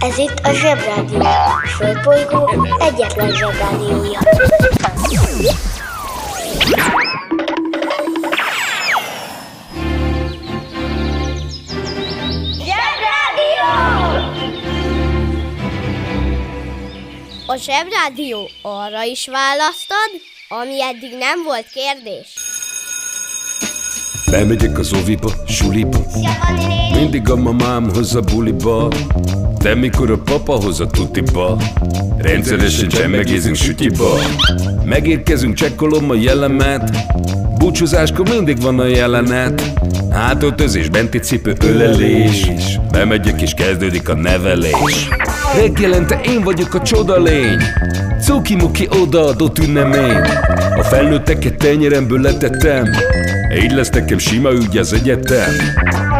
Ez itt a Zsebrádió. A Földbolygó egyetlen Zsebrádiója. Zsebrádió! A Zsebrádió arra is választad, ami eddig nem volt kérdés. Bemegyek az oviba, suliba Mindig a mamám hoz a buliba De mikor a papa hoz a tutiba Rendszeresen csemmegézünk sütiba. Megérkezünk, csekkolom a jellemet. Búcsúzáskor mindig van a jelenet. Átöltözés, benti cipő, ölelés. Bemegyek és kezdődik a nevelés. Reggelente én vagyok a csoda lény. Cuki-muki odaadott ünnemény. A felnőtteket tenyeremből letettem. Így lesz nekem sima ügy az egyetem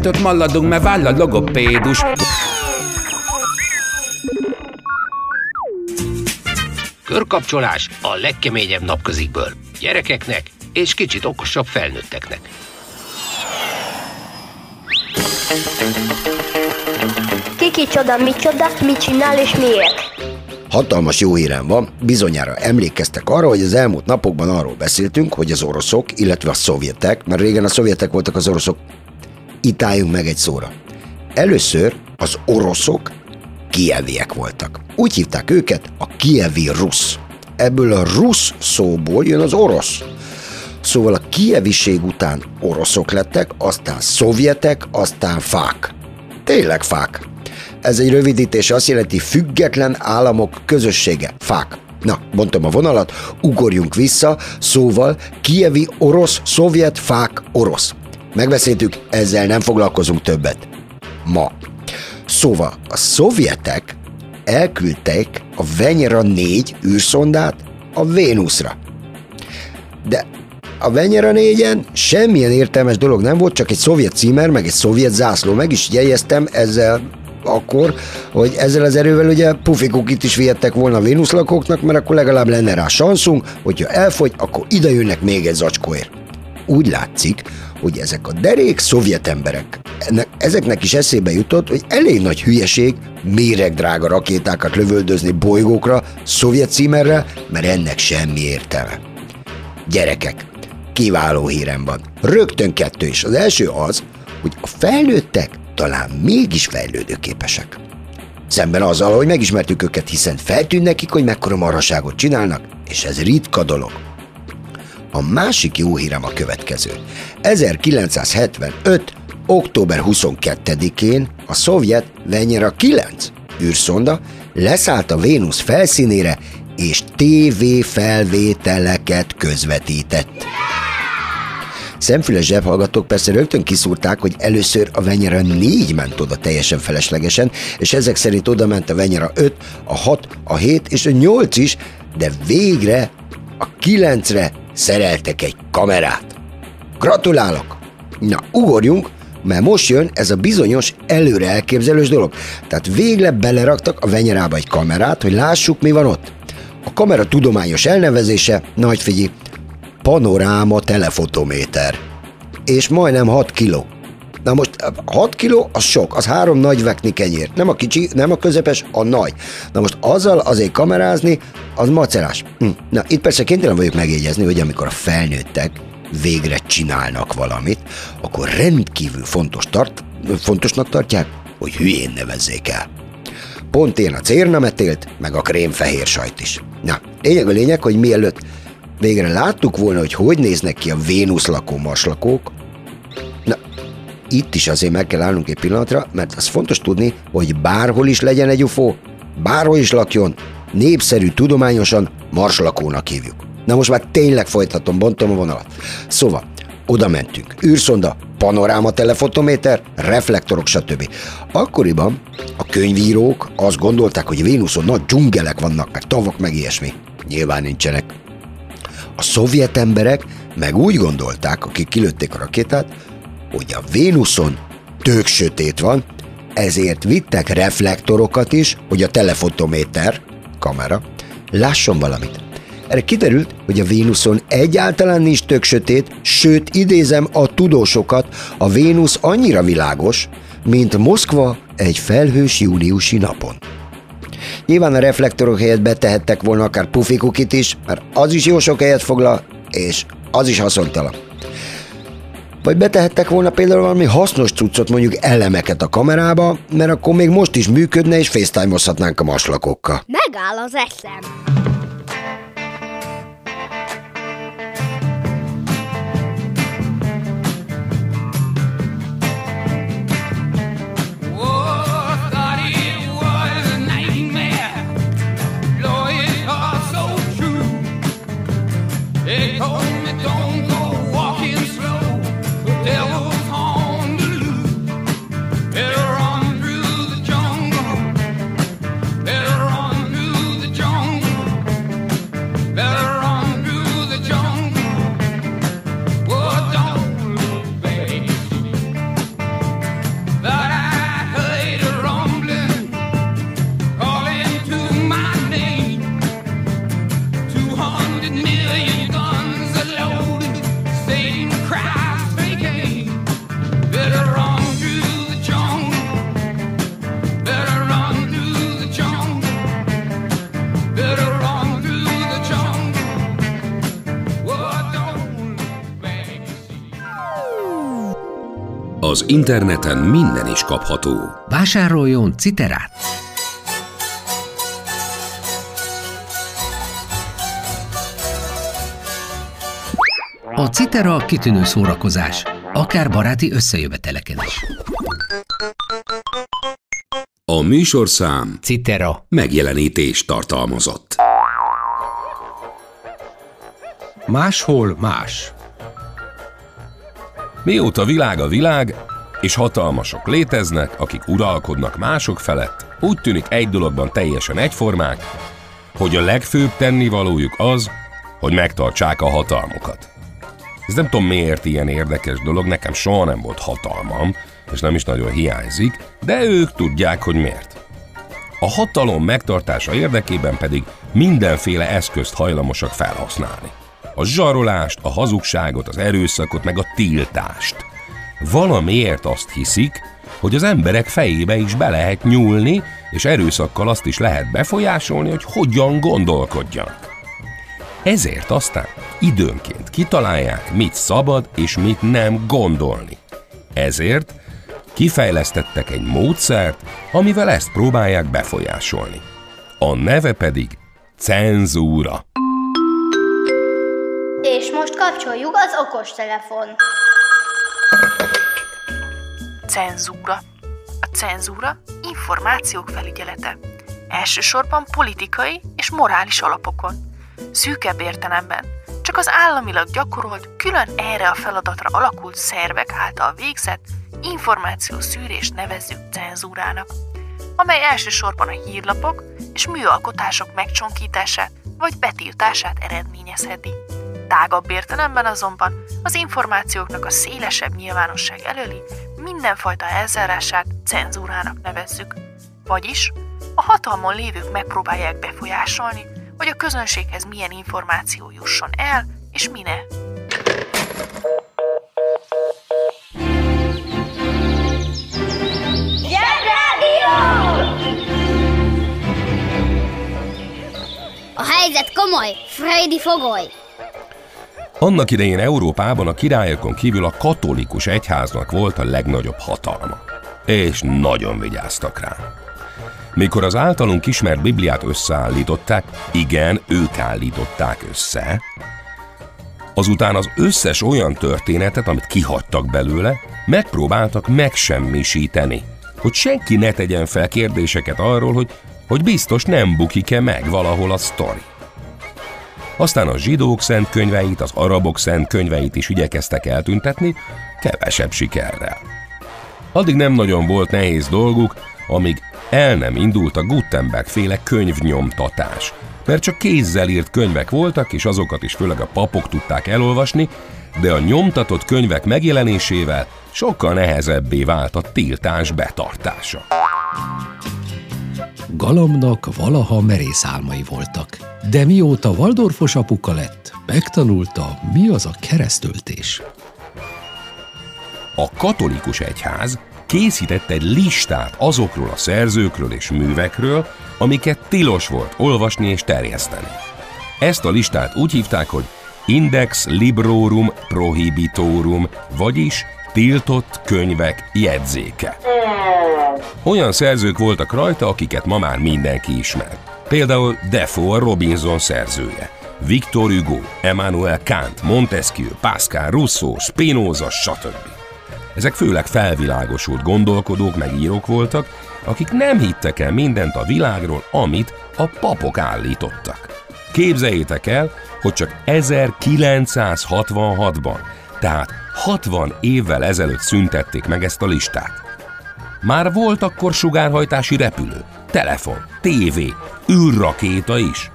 kettőt maladunk, mert váll a logopédus Körkapcsolás a legkeményebb napközikből. Gyerekeknek és kicsit okosabb felnőtteknek. Kiki csoda, micsoda, mit csinál és miért? Hatalmas jó hírem van, bizonyára emlékeztek arra, hogy az elmúlt napokban arról beszéltünk, hogy az oroszok, illetve a szovjetek, mert régen a szovjetek voltak az oroszok, itt álljunk meg egy szóra. Először az oroszok kieviek voltak. Úgy hívták őket a kievi rusz. Ebből a rusz szóból jön az orosz. Szóval a kieviség után oroszok lettek, aztán szovjetek, aztán fák. Tényleg fák. Ez egy rövidítés, azt jelenti független államok közössége. Fák. Na, mondtam a vonalat, ugorjunk vissza, szóval kievi orosz, szovjet, fák, orosz. Megbeszéltük, ezzel nem foglalkozunk többet. Ma. Szóval a szovjetek elküldtek a Venyera 4 űrszondát a Vénuszra. De a Venyera 4-en semmilyen értelmes dolog nem volt, csak egy szovjet címer, meg egy szovjet zászló. Meg is jegyeztem ezzel akkor, hogy ezzel az erővel ugye pufikukit is vihettek volna a Vénusz lakóknak, mert akkor legalább lenne rá sanszunk, hogyha elfogy, akkor ide jönnek még egy zacskóért. Úgy látszik, hogy ezek a derék szovjet emberek, ezeknek is eszébe jutott, hogy elég nagy hülyeség méregdrága rakétákat lövöldözni bolygókra, szovjet címerrel, mert ennek semmi értelme. Gyerekek, kiváló hírem van. Rögtön kettő is. Az első az, hogy a felnőttek talán mégis fejlődőképesek. Szemben azzal, hogy megismertük őket, hiszen feltűn nekik, hogy mekkora maraságot csinálnak, és ez ritka dolog. A másik jó hírem a következő. 1975. október 22-én a szovjet Venyera 9 űrszonda leszállt a Vénusz felszínére, és TV felvételeket közvetített. Szemfüles zsebhallgatók persze rögtön kiszúrták, hogy először a Venyera 4 ment oda teljesen feleslegesen, és ezek szerint oda ment a Venyera 5, a 6, a 7 és a 8 is, de végre a 9-re szereltek egy kamerát. Gratulálok! Na, ugorjunk, mert most jön ez a bizonyos előre elképzelős dolog. Tehát végre beleraktak a venyerába egy kamerát, hogy lássuk, mi van ott. A kamera tudományos elnevezése, nagy figyelj, panoráma telefotométer. És majdnem 6 kiló. Na most 6 kiló, az sok, az három nagy vekni kenyér. Nem a kicsi, nem a közepes, a nagy. Na most azzal azért kamerázni, az macerás. Hm. Na itt persze kénytelen vagyok megjegyezni, hogy amikor a felnőttek végre csinálnak valamit, akkor rendkívül fontos tart, fontosnak tartják, hogy hülyén nevezzék el. Pont én a cérnametélt, meg a krémfehér sajt is. Na, lényeg a lényeg, hogy mielőtt végre láttuk volna, hogy hogy néznek ki a Vénusz lakó marslakók, na, itt is azért meg kell állnunk egy pillanatra, mert az fontos tudni, hogy bárhol is legyen egy UFO, bárhol is lakjon, népszerű, tudományosan marslakónak hívjuk. Na most már tényleg folytatom, bontom a vonalat. Szóval, Oda mentünk. űrszonda, panoráma telefotométer, reflektorok, stb. Akkoriban a könyvírók azt gondolták, hogy Vénuszon nagy dzsungelek vannak, meg tavak, meg ilyesmi. Nyilván nincsenek. A szovjet emberek meg úgy gondolták, akik kilőtték a rakétát, hogy a Vénuszon tök sötét van, ezért vittek reflektorokat is, hogy a telefotométer, kamera, lásson valamit. Erre kiderült, hogy a Vénuszon egyáltalán nincs tök sötét, sőt, idézem a tudósokat, a Vénusz annyira világos, mint Moszkva egy felhős júliusi napon. Nyilván a reflektorok helyett betehettek volna akár pufikukit is, mert az is jó sok helyet foglal, és az is haszontalan. Vagy betehettek volna például valami hasznos cuccot, mondjuk elemeket a kamerába, mert akkor még most is működne, és facetime-ozhatnánk a maslakokkal. Megáll az eszem. Interneten minden is kapható. Vásároljon citerát! A citera kitűnő szórakozás, akár baráti összejöveteleken is. A műsorszám Citera. megjelenítést tartalmazott. Máshol más. Mióta világ a világ, és hatalmasok léteznek, akik uralkodnak mások felett, úgy tűnik egy dologban teljesen egyformák, hogy a legfőbb tennivalójuk az, hogy megtartsák a hatalmukat. Ez nem tudom miért ilyen érdekes dolog, nekem soha nem volt hatalmam, és nem is nagyon hiányzik, de ők tudják, hogy miért. A hatalom megtartása érdekében pedig mindenféle eszközt hajlamosak felhasználni. A zsarolást, a hazugságot, az erőszakot, meg a tiltást. Valamiért azt hiszik, hogy az emberek fejébe is be lehet nyúlni, és erőszakkal azt is lehet befolyásolni, hogy hogyan gondolkodjanak. Ezért aztán időnként kitalálják, mit szabad és mit nem gondolni. Ezért kifejlesztettek egy módszert, amivel ezt próbálják befolyásolni. A neve pedig cenzúra. És most kapcsoljuk az okostelefon. Cenzúra. A cenzúra információk felügyelete. Elsősorban politikai és morális alapokon. Szűkebb értelemben csak az államilag gyakorolt, külön erre a feladatra alakult szervek által végzett információszűrést nevezzük cenzúrának, amely elsősorban a hírlapok és műalkotások megcsonkítását vagy betiltását eredményezheti. Tágabb értelemben azonban az információknak a szélesebb nyilvánosság előli mindenfajta elzárását cenzúrának nevezzük. Vagyis a hatalmon lévők megpróbálják befolyásolni, hogy a közönséghez milyen információ jusson el, és mi ne. A helyzet komoly, Freddy fogoly. Annak idején Európában a királyokon kívül a katolikus egyháznak volt a legnagyobb hatalma. És nagyon vigyáztak rá. Mikor az általunk ismert Bibliát összeállították, igen, ők állították össze, azután az összes olyan történetet, amit kihagytak belőle, megpróbáltak megsemmisíteni, hogy senki ne tegyen fel kérdéseket arról, hogy, hogy biztos nem bukik-e meg valahol a sztori. Aztán a zsidók szent könyveit, az arabok szent könyveit is igyekeztek eltüntetni, kevesebb sikerrel. Addig nem nagyon volt nehéz dolguk, amíg el nem indult a Gutenberg féle könyvnyomtatás. Mert csak kézzel írt könyvek voltak, és azokat is főleg a papok tudták elolvasni, de a nyomtatott könyvek megjelenésével sokkal nehezebbé vált a tiltás betartása. Galamnak valaha merész álmai voltak, de mióta Waldorfos apuka lett, megtanulta, mi az a keresztöltés. A katolikus egyház készített egy listát azokról a szerzőkről és művekről, amiket tilos volt olvasni és terjeszteni. Ezt a listát úgy hívták, hogy Index Librorum Prohibitorum, vagyis tiltott könyvek jegyzéke. Olyan szerzők voltak rajta, akiket ma már mindenki ismer. Például Defoe Robinson szerzője, Victor Hugo, Emmanuel Kant, Montesquieu, Pascal, Rousseau, Spinoza, stb. Ezek főleg felvilágosult gondolkodók, meg írók voltak, akik nem hittek el mindent a világról, amit a papok állítottak. Képzeljétek el, hogy csak 1966-ban, tehát 60 évvel ezelőtt szüntették meg ezt a listát. Már volt akkor sugárhajtási repülő, telefon, tévé, űrrakéta is.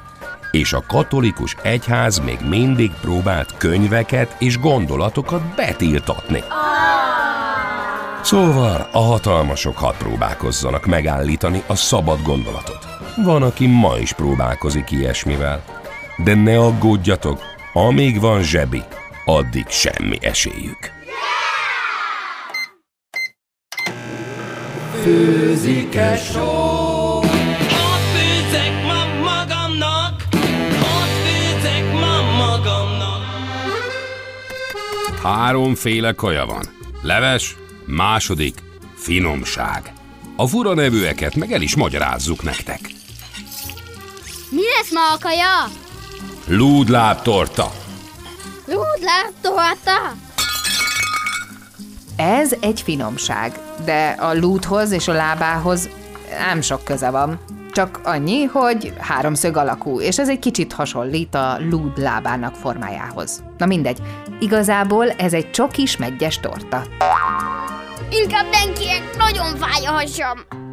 És a katolikus egyház még mindig próbált könyveket és gondolatokat betiltatni. Szóval a hatalmasok hadd próbálkozzanak megállítani a szabad gondolatot. Van, aki ma is próbálkozik ilyesmivel. De ne aggódjatok, amíg van zsebi, addig semmi esélyük. Főzik-e só? Ott főzek ma magamnak, ott főzek ma magamnak. Háromféle kaja van. Leves, második, finomság. A fura nevűeket meg el is magyarázzuk nektek. Mi lesz ma a kaja? Lúdláb torta. Lúdláb torta? Ez egy finomság, de a lúdhoz és a lábához nem sok köze van. Csak annyi, hogy háromszög alakú, és ez egy kicsit hasonlít a lúd lábának formájához. Na mindegy, igazából ez egy csokis meggyes torta. Inkább Denkiek, nagyon fáj a hasam.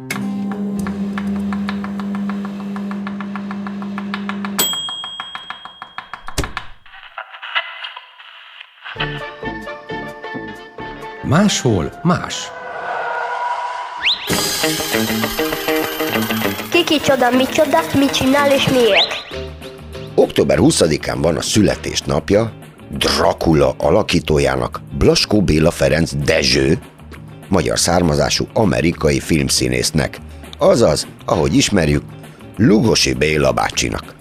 Máshol más. Ki kicsoda, micsoda, mit csinál és miért? Október 20-án van a születésnapja Dracula alakítójának Blaskó Béla Ferenc Dezső, magyar származású amerikai filmszínésznek, azaz, ahogy ismerjük, Lugosi Béla bácsinak.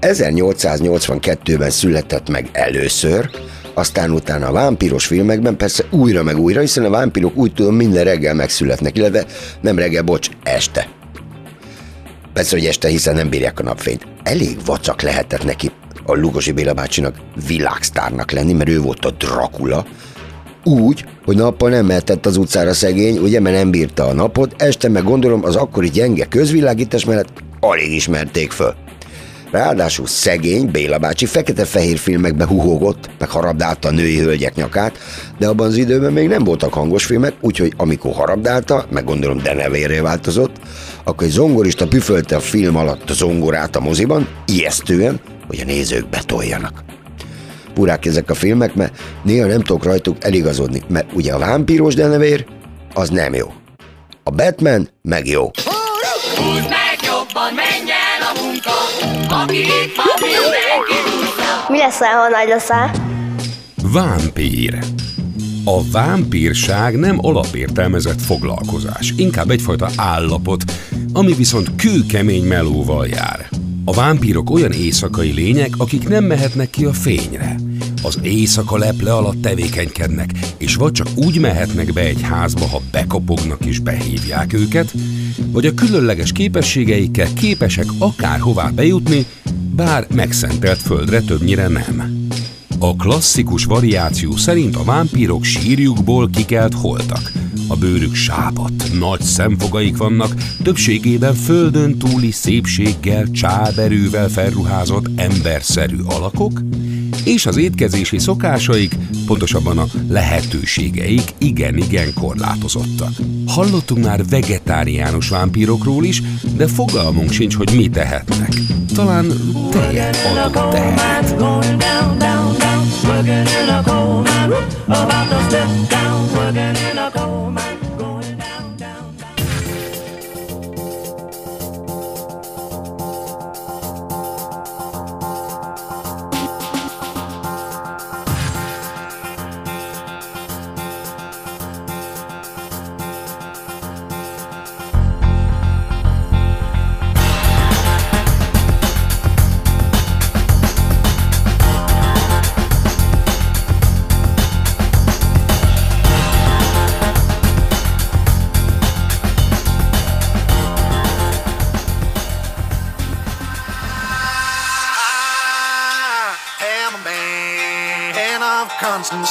1882-ben született meg először, aztán utána a vámpíros filmekben persze újra meg újra, hiszen a vámpírok úgy tudom minden reggel megszületnek, illetve nem reggel, bocs, este. Persze, hogy este, hiszen nem bírják a napfényt. Elég vacak lehetett neki a Lugosi Béla bácsinak világsztárnak lenni, mert ő volt a Dracula, úgy, hogy nappal nem mehetett az utcára szegény, ugye, mert nem bírta a napot, este meg gondolom az akkori gyenge közvilágítás mellett alig ismerték föl. Ráadásul szegény Béla bácsi fekete-fehér filmekbe huhogott, meg harabdálta a női hölgyek nyakát, de abban az időben még nem voltak hangos filmek, úgyhogy amikor harabdálta, meg gondolom denevérré változott, akkor egy zongorista püfölte a film alatt a zongorát a moziban, ijesztően, hogy a nézők betoljanak. Purák ezek a filmek, mert néha nem tudok rajtuk eligazodni, mert ugye a vámpíros denevér, az nem jó. A Batman meg jó. Húzd jobban, menj el a munka, aki itt van, mindenki húzza. Mi lesz, ha nagy leszel? Vámpír. A vámpírság nem alapértelmezett foglalkozás, inkább egyfajta állapot, ami viszont kőkemény melóval jár. A vámpírok olyan éjszakai lények, akik nem mehetnek ki a fényre. Az éjszaka leple alatt tevékenykednek, és vagy csak úgy mehetnek be egy házba, ha bekopognak és behívják őket, vagy a különleges képességeikkel képesek akárhová bejutni, bár megszentelt földre többnyire nem. A klasszikus variáció szerint a vámpírok sírjukból kikelt holtak. A bőrük sápat, nagy szemfogaik vannak, többségében földön túli szépséggel, csáberűvel felruházott emberszerű alakok, és az étkezési szokásaik, pontosabban a lehetőségeik igen-igen korlátozottak. Hallottunk már vegetáriánus vámpírokról is, de fogalmunk sincs, hogy mi tehetnek. Talán tejet alak tehet. Working in a coal mine. About to step down, working in a coal mine.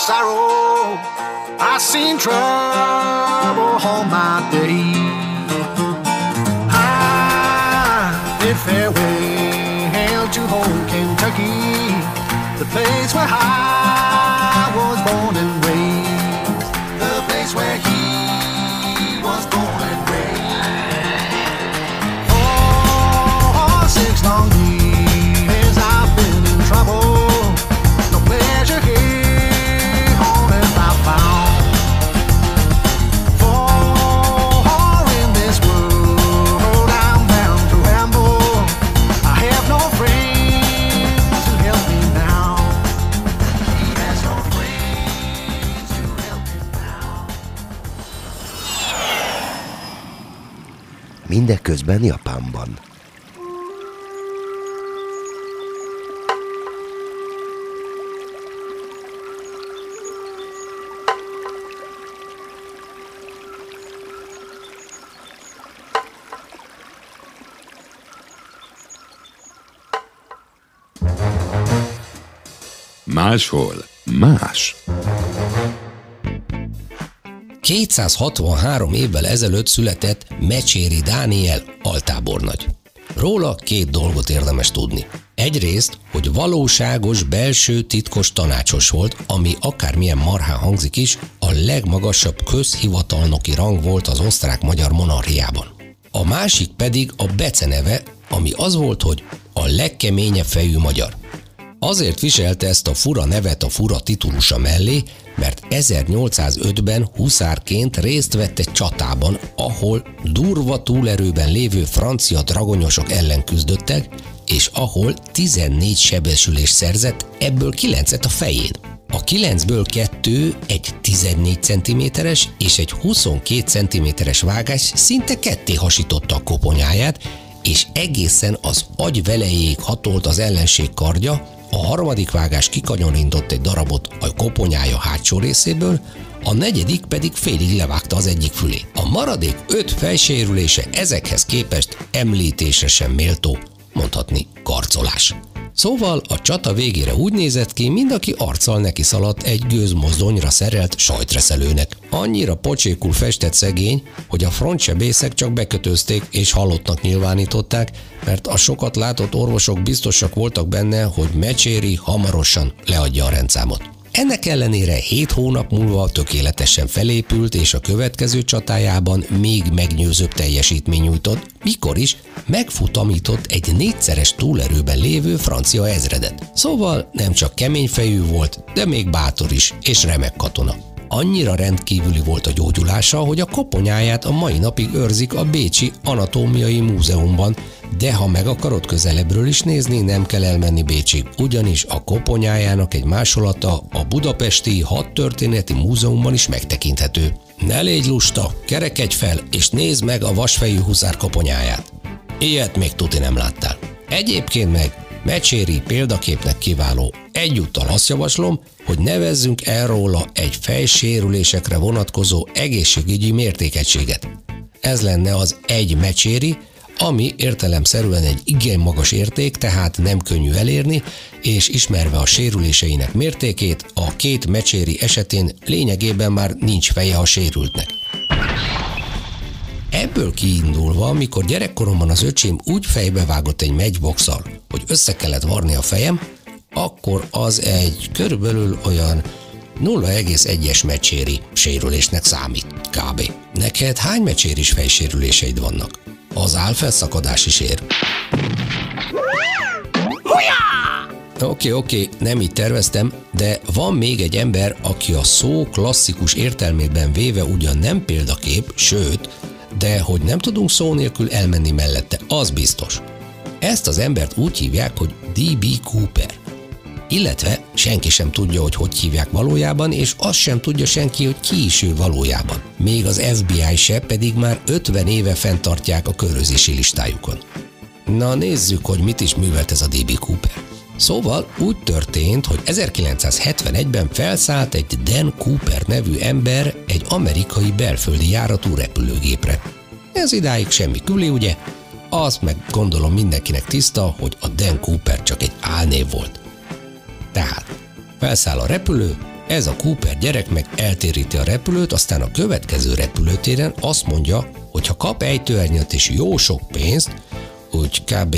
Sorrow. I've seen trouble all my day. I bid farewell to home Kentucky, the place where I Mindeközben Japánban. Máshol más. 263 évvel ezelőtt született Mecséri Dániel altábornagy. Róla két dolgot érdemes tudni. Egyrészt, hogy valóságos belső titkos tanácsos volt, ami akármilyen marhán hangzik is, a legmagasabb közhivatalnoki rang volt az osztrák-magyar monarchiában. A másik pedig a beceneve, ami az volt, hogy a legkeményebb fejű magyar. Azért viselte ezt a fura nevet a fura titulusa mellé, mert 1805-ben huszárként részt vett egy csatában, ahol durva túlerőben lévő francia dragonyosok ellen küzdöttek, és ahol 14 sebesülés szerzett, ebből 9-et a fején. A 9-ből kettő egy 14 cm-es és egy 22 cm-es vágás szinte ketté hasította a koponyáját, és egészen az agy velejéig hatolt az ellenség kardja, a harmadik vágás kikanyarított egy darabot a koponyája hátsó részéből, a negyedik pedig félig levágta az egyik fülét. A maradék öt fejsérülése ezekhez képest említésre sem méltó, mondhatni karcolás. Szóval a csata végére úgy nézett ki, mind aki arccal neki szaladt egy gőzmozdonyra szerelt sajtreszelőnek. Annyira pocsékul festett szegény, hogy a frontsebészek csak bekötözték és halottnak nyilvánították, mert a sokat látott orvosok biztosak voltak benne, hogy Mecséri hamarosan leadja a rendszámot. Ennek ellenére 7 hónap múlva tökéletesen felépült, és a következő csatájában még megnyőzőbb teljesítmény nyújtott, mikor is megfutamított egy négyszeres túlerőben lévő francia ezredet. Szóval nem csak kemény fejű volt, de még bátor is, és remek katona. Annyira rendkívüli volt a gyógyulása, hogy a koponyáját a mai napig őrzik a Bécsi Anatómiai Múzeumban, de ha meg akarod közelebbről is nézni, nem kell elmenni Bécsig, ugyanis a koponyájának egy másolata a Budapesti Hadtörténeti Múzeumban is megtekinthető. Ne légy lusta, kerekedj fel, és nézd meg a vasfejű huszár koponyáját. Ilyet még tuti nem láttál. Egyébként meg Mecséri példaképnek kiváló. Egyúttal azt javaslom, hogy nevezzünk el róla egy fejsérülésekre vonatkozó egészségügyi mértékegységet. Ez lenne az egy mecséri, ami értelemszerűen egy igen magas érték, tehát nem könnyű elérni, és ismerve a sérüléseinek mértékét, a két mecséri esetén lényegében már nincs feje a sérültnek. Ebből kiindulva, amikor gyerekkoromban az öcsém úgy fejbevágott egy matchbox hogy össze kellett varni a fejem, akkor az egy körülbelül olyan 0,1-es mecséri sérülésnek számít, kb. Neked hány mecséris fejsérüléseid vannak? Az álfelszakadás is ér. Oké, okay, oké, okay, nem így terveztem, de van még egy ember, aki a szó klasszikus értelmében véve ugyan nem példakép, sőt, de hogy nem tudunk szó nélkül elmenni mellette, az biztos. Ezt az embert úgy hívják, hogy D.B. Cooper. Illetve senki sem tudja, hogy hogy hívják valójában, és azt sem tudja senki, hogy ki is ő valójában. Még az FBI se, pedig már 50 éve fenntartják a körözési listájukon. Na nézzük, hogy mit is művelt ez a D.B. Cooper. Szóval úgy történt, hogy 1971-ben felszállt egy Dan Cooper nevű ember egy amerikai belföldi járatú repülőgépre. Ez idáig semmi külé, ugye? Azt meg gondolom mindenkinek tiszta, hogy a Dan Cooper csak egy álnév volt. Tehát felszáll a repülő, ez a Cooper gyerek meg eltéríti a repülőt, aztán a következő repülőtéren azt mondja, hogy ha kap ejtőernyőt és jó sok pénzt, úgy kb.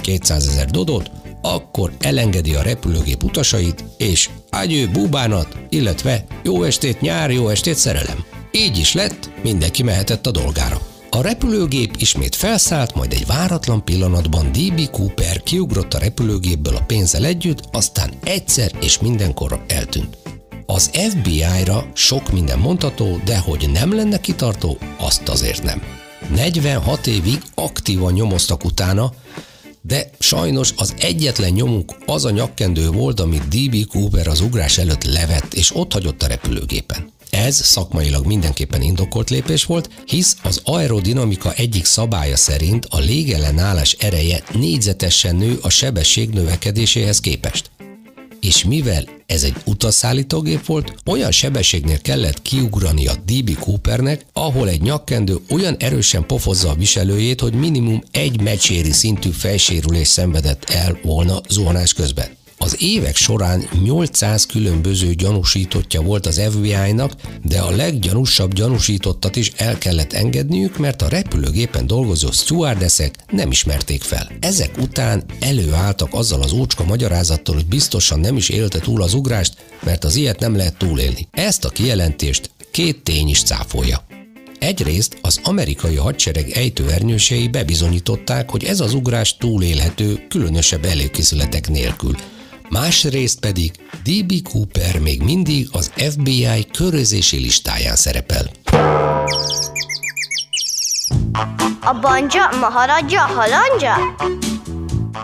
200 ezer dodot, akkor elengedi a repülőgép utasait, és ágyő búbánat, illetve jó estét nyár, jó estét szerelem. Így is lett, mindenki mehetett a dolgára. A repülőgép ismét felszállt, majd egy váratlan pillanatban D.B. Cooper kiugrott a repülőgépből a pénzzel együtt, aztán egyszer és mindenkorra eltűnt. Az FBI-ra sok minden mondható, de hogy nem lenne kitartó, azt azért nem. 46 évig aktívan nyomoztak utána, de sajnos az egyetlen nyomuk az a nyakkendő volt, amit D.B. Cooper az ugrás előtt levett, és ott hagyott a repülőgépen. Ez szakmailag mindenképpen indokolt lépés volt, hisz az aerodinamika egyik szabálya szerint a légellenállás ereje négyzetesen nő a sebesség növekedéséhez képest. És mivel ez egy utasszállítógép volt, olyan sebességnél kellett kiugrani a DB Coopernek, ahol egy nyakkendő olyan erősen pofozza a viselőjét, hogy minimum egy mecséri szintű fejsérülés szenvedett el volna zuhanás közben. Az évek során 800 különböző gyanúsítottja volt az FBI-nak, de a leggyanúsabb gyanúsítottat is el kellett engedniük, mert a repülőgépen dolgozó stewardessek nem ismerték fel. Ezek után előálltak azzal az ócska magyarázattal, hogy biztosan nem is élte túl az ugrást, mert az ilyet nem lehet túlélni. Ezt a kijelentést két tény is cáfolja. Egyrészt az amerikai hadsereg ejtőernyősei bebizonyították, hogy ez az ugrás túlélhető, különösebb előkészületek nélkül, másrészt pedig D.B. Cooper még mindig az FBI körözési listáján szerepel. A banja, maharadja, halandja?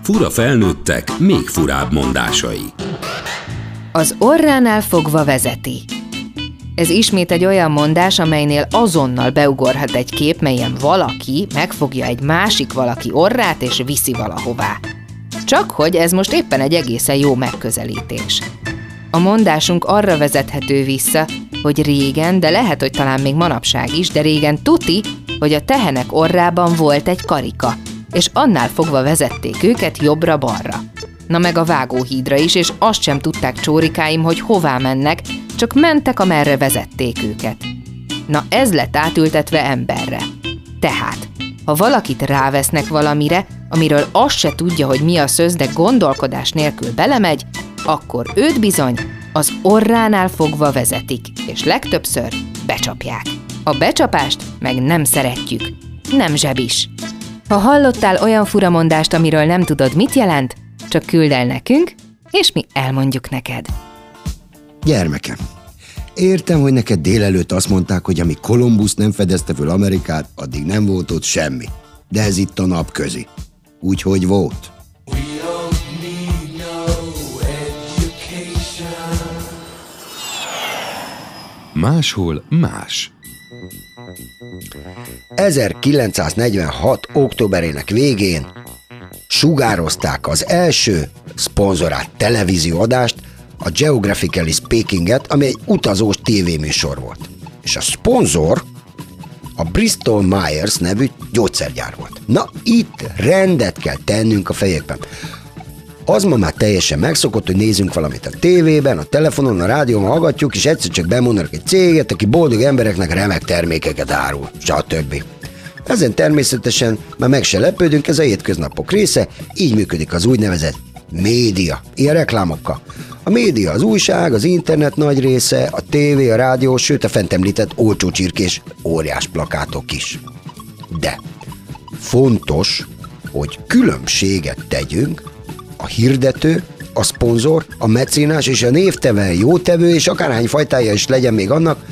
Fura felnőttek, még furább mondásai. Az orránál fogva vezeti. Ez ismét egy olyan mondás, amelynél azonnal beugorhat egy kép, melyen valaki megfogja egy másik valaki orrát és viszi valahová. Csak hogy ez most éppen egy egészen jó megközelítés. A mondásunk arra vezethető vissza, hogy régen, de lehet, hogy talán még manapság is, de régen tuti, hogy a tehenek orrában volt egy karika, és annál fogva vezették őket jobbra-balra. Na meg a vágóhídra is, és azt sem tudták csórikáim, hogy hová mennek, csak mentek, amerre vezették őket. Na ez lett átültetve emberre. Tehát, ha valakit rávesznek valamire, amiről azt se tudja, hogy mi a szöz, de gondolkodás nélkül belemegy, akkor őt bizony az orránál fogva vezetik, és legtöbbször becsapják. A becsapást meg nem szeretjük. Nem zsebis. Ha hallottál olyan furamondást, amiről nem tudod, mit jelent, csak küld el nekünk, és mi elmondjuk neked. Gyermekem, értem, hogy neked délelőtt azt mondták, hogy amíg Kolumbusz nem fedezte föl Amerikát, addig nem volt ott semmi. De ez itt a napközi. Úgyhogy volt. Máshol más. 1946. októberének végén sugározták az első szponzorált televízióadást, a Geographically Speaking-et, ami egy utazós tévéműsor volt. És a szponzor a Bristol Myers nevű gyógyszergyár volt. Na, itt rendet kell tennünk a fejekben. Az ma már teljesen megszokott, hogy nézzünk valamit a tévében, a telefonon, a rádión, hallgatjuk, és egyszer csak bemondanak egy céget, aki boldog embereknek remek termékeket árul, stb. Ezen természetesen már meg se lepődünk, ez a hétköznapok része, így működik az úgynevezett média, ilyen reklámokkal. A média az újság, az internet nagy része, a tévé, a rádió, sőt a fent említett olcsó csirkés óriás plakátok is. De fontos, hogy különbséget tegyünk a hirdető, a szponzor, a mecénás és a névtevő, jótevő, és akárhány fajtája is legyen még annak,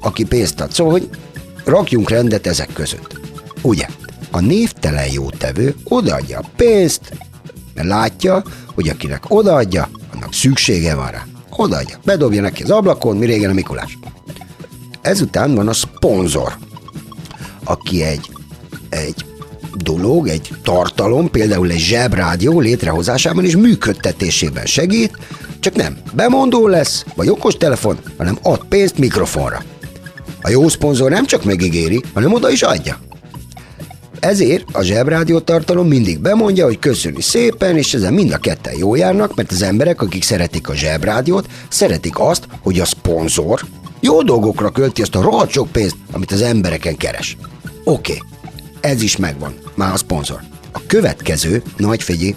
aki pénzt ad. Szóval, hogy rakjunk rendet ezek között. Ugye, a névtelen jótevő odaadja a pénzt, mert látja, hogy akinek odaadja, annak szüksége van rá. Odaadja, bedobja neki az ablakon, mi régen a Mikulás. Ezután van a szponzor, aki egy, egy dolog, egy tartalom, például egy zsebrádió létrehozásában és működtetésében segít, csak nem bemondó lesz, vagy okostelefon, hanem ad pénzt mikrofonra. A jó szponzor nem csak megígéri, hanem oda is adja. Ezért a zsebrádió tartalom mindig bemondja, hogy köszöni szépen, és ezen mind a ketten jó járnak, mert az emberek, akik szeretik a zsebrádiót, szeretik azt, hogy a szponzor jó dolgokra költi azt a rohadt sok pénzt, amit az embereken keres. Oké, okay, ez is megvan, már a szponzor. A következő, nagy figyelj,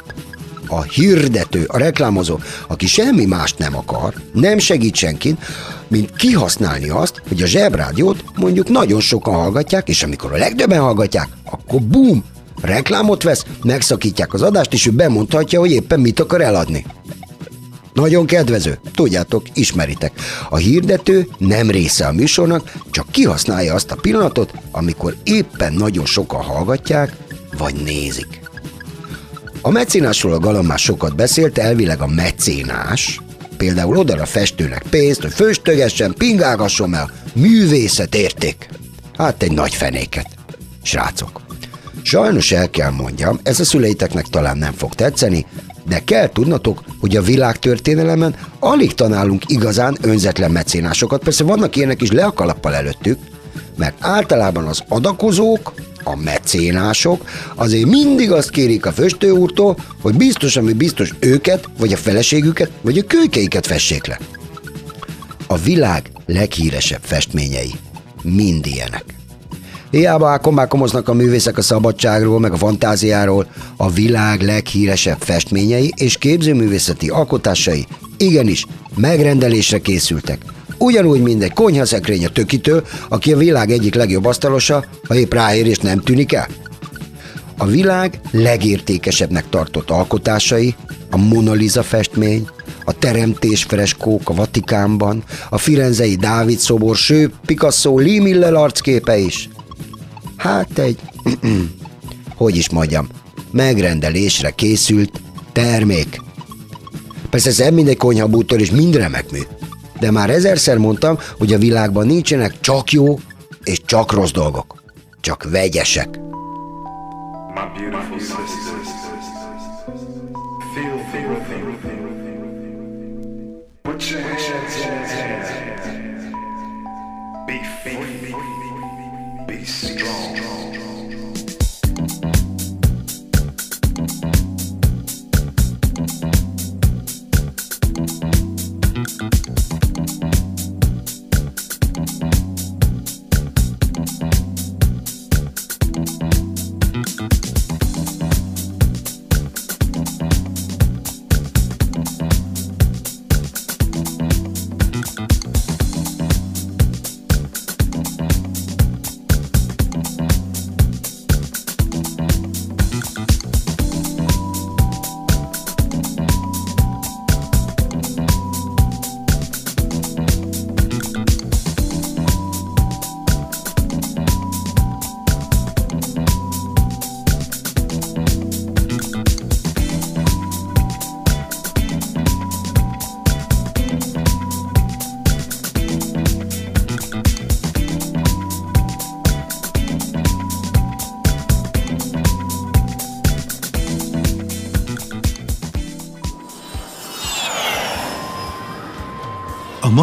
a hirdető, a reklámozó, aki semmi mást nem akar, nem segít senkin, mint kihasználni azt, hogy a zsebrádiót mondjuk nagyon sokan hallgatják, és amikor a legtöbben hallgatják, akkor bum, reklámot vesz, megszakítják az adást, és ő bemondhatja, hogy éppen mit akar eladni. Nagyon kedvező, tudjátok, ismeritek. A hirdető nem része a műsornak, csak kihasználja azt a pillanatot, amikor éppen nagyon sokan hallgatják, vagy nézik. A mecénásról a Galam már sokat beszélt, elvileg a mecénás, például oda a festőnek pénzt, hogy főstögessen, pingálgasson el, művészet érték. Hát egy nagy fenéket. Srácok, sajnos el kell mondjam, ez a szüleiteknek talán nem fog tetszeni, de kell tudnatok, hogy a világtörténelemen alig tanálunk igazán önzetlen mecénásokat. Persze vannak ilyenek is le a kalappal előttük, mert általában az adakozók, a mecénások azért mindig azt kérik a festő úrtól, hogy biztos, ami biztos őket, vagy a feleségüket, vagy a kölykeiket fessék le. A világ leghíresebb festményei mind ilyenek. Hiába ákomákomoznak a művészek a szabadságról, meg a fantáziáról, a világ leghíresebb festményei és képzőművészeti alkotásai igenis megrendelésre készültek. Ugyanúgy, mint egy konyhaszekrény a tökitől, aki a világ egyik legjobb asztalosa, ha épp ráér és nem tűnik el. A világ legértékesebbnek tartott alkotásai, a Mona Lisa festmény, a teremtés freskók a Vatikánban, a firenzei Dávid szobor, sőt Picasso Lee Miller arcképe is. Hát egy, hogy is mondjam, megrendelésre készült termék. Persze ez nem mindegy konyhabútól és mind remek mű. De már ezerszer mondtam, hogy a világban nincsenek csak jó és csak rossz dolgok. Csak vegyesek. Be free, be strong.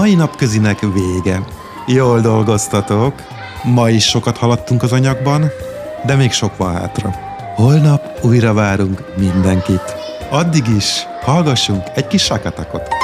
Mai napközinek vége. Jól dolgoztatok. Ma is sokat haladtunk az anyagban, de még sok van hátra. Holnap újra várunk mindenkit. Addig is hallgassunk egy kis sakatakot.